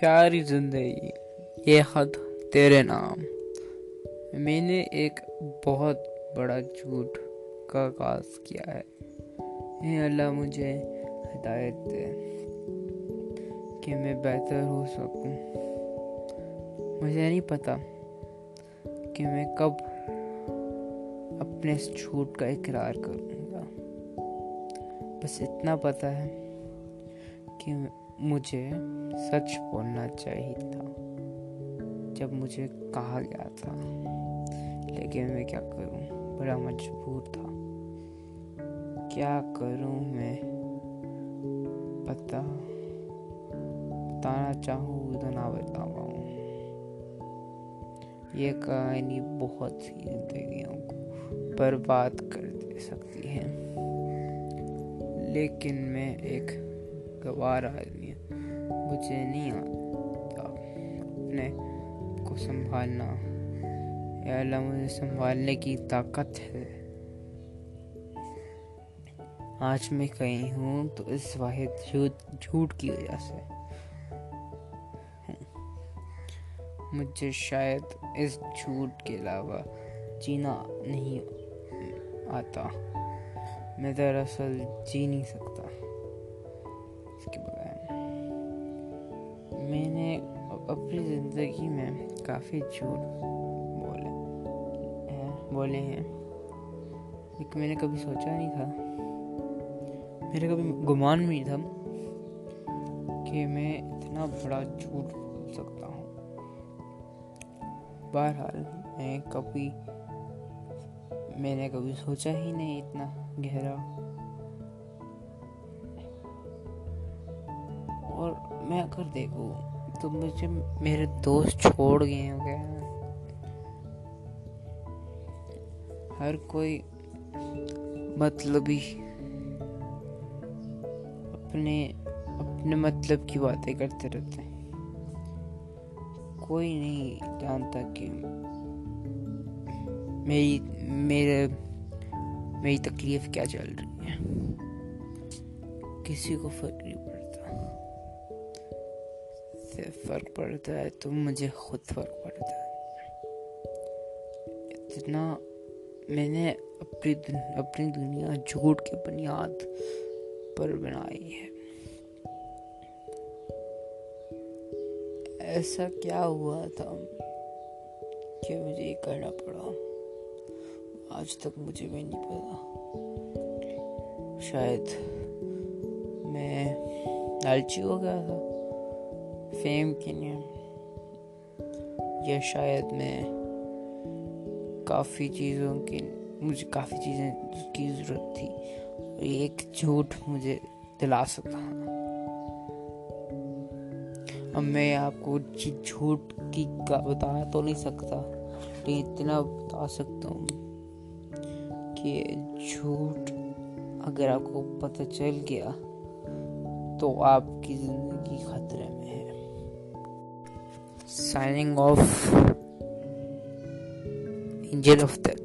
پیاری زندگی۔ یہ خط تیرے نام۔ میں نے ایک بہت بڑا جھوٹ کا آغاز کیا ہے۔ اے اللہ، مجھے ہدایت دے کہ میں بہتر ہو سکوں۔ مجھے نہیں پتا کہ میں کب اپنے اس جھوٹ کا اقرار کروں گا۔ بس اتنا پتا ہے کہ مجھے سچ بولنا چاہیے تھا۔ جب مجھے کہا گیا تھا۔ لیکن میں کیا کروں؟ بڑا مجبور تھا۔ کیا کروں میں؟ پتا بتانا چاہوں تو نہ بتا پاؤں یہ کہانی بہت سی زندگیوں کو برباد کر دے سکتی ہے۔ لیکن میں ایک گوار آدمی مجھے نہیں آتا اپنے کو سنبھالنا یا اللہ مجھے سنبھالنے کی طاقت ہے۔ آج میں کہیں ہوں تو اس واحد جھوٹ کی وجہ سے۔ مجھے شاید اس جھوٹ کے علاوہ جینا نہیں آتا۔ میں دراصل جی نہیں سکتا۔ میں نے اپنی زندگی میں کافی جھوٹ بولے بولے ہیں۔ لیکن میں نے کبھی سوچا نہیں تھا، میرے کبھی گمان بھی نہیں تھا کہ میں اتنا بڑا جھوٹ بول سکتا ہوں۔ بہرحال، میں کبھی، میں نے کبھی سوچا ہی نہیں اتنا گہرا۔ اور میں اگر دیکھوں تو مجھے میرے دوست چھوڑ گئے ہو گئے ہر کوئی مطلبی اپنے اپنے مطلب کی باتیں کرتے رہتے ہیں۔ کوئی نہیں جانتا کہ میری، میرے، میری تکلیف کیا چل رہی ہے۔ کسی کو فرق صرف فرق پڑتا ہے تو مجھے خود فرق پڑتا ہے۔ اتنا میں نے اپنی اپنی دنیا جھوٹ کے بنیاد پر بنائی ہے۔ ایسا کیا ہوا تھا کہ مجھے یہ کرنا پڑا؟ آج تک مجھے بھی نہیں پتا۔ شاید میں لالچی ہو گیا تھا۔ فیم کے لیے یا شاید میں کافی چیزوں کی مجھے کافی چیزیں کی ضرورت تھی۔ اور ایک جھوٹ مجھے دلا سکتا اب میں آپ کو جی جھوٹ کی بتا تو نہیں سکتا، لیکن اتنا بتا سکتا ہوں کہ جھوٹ اگر آپ کو پتہ چل گیا تو آپ کی زندگی خطرے میں signing of angel of death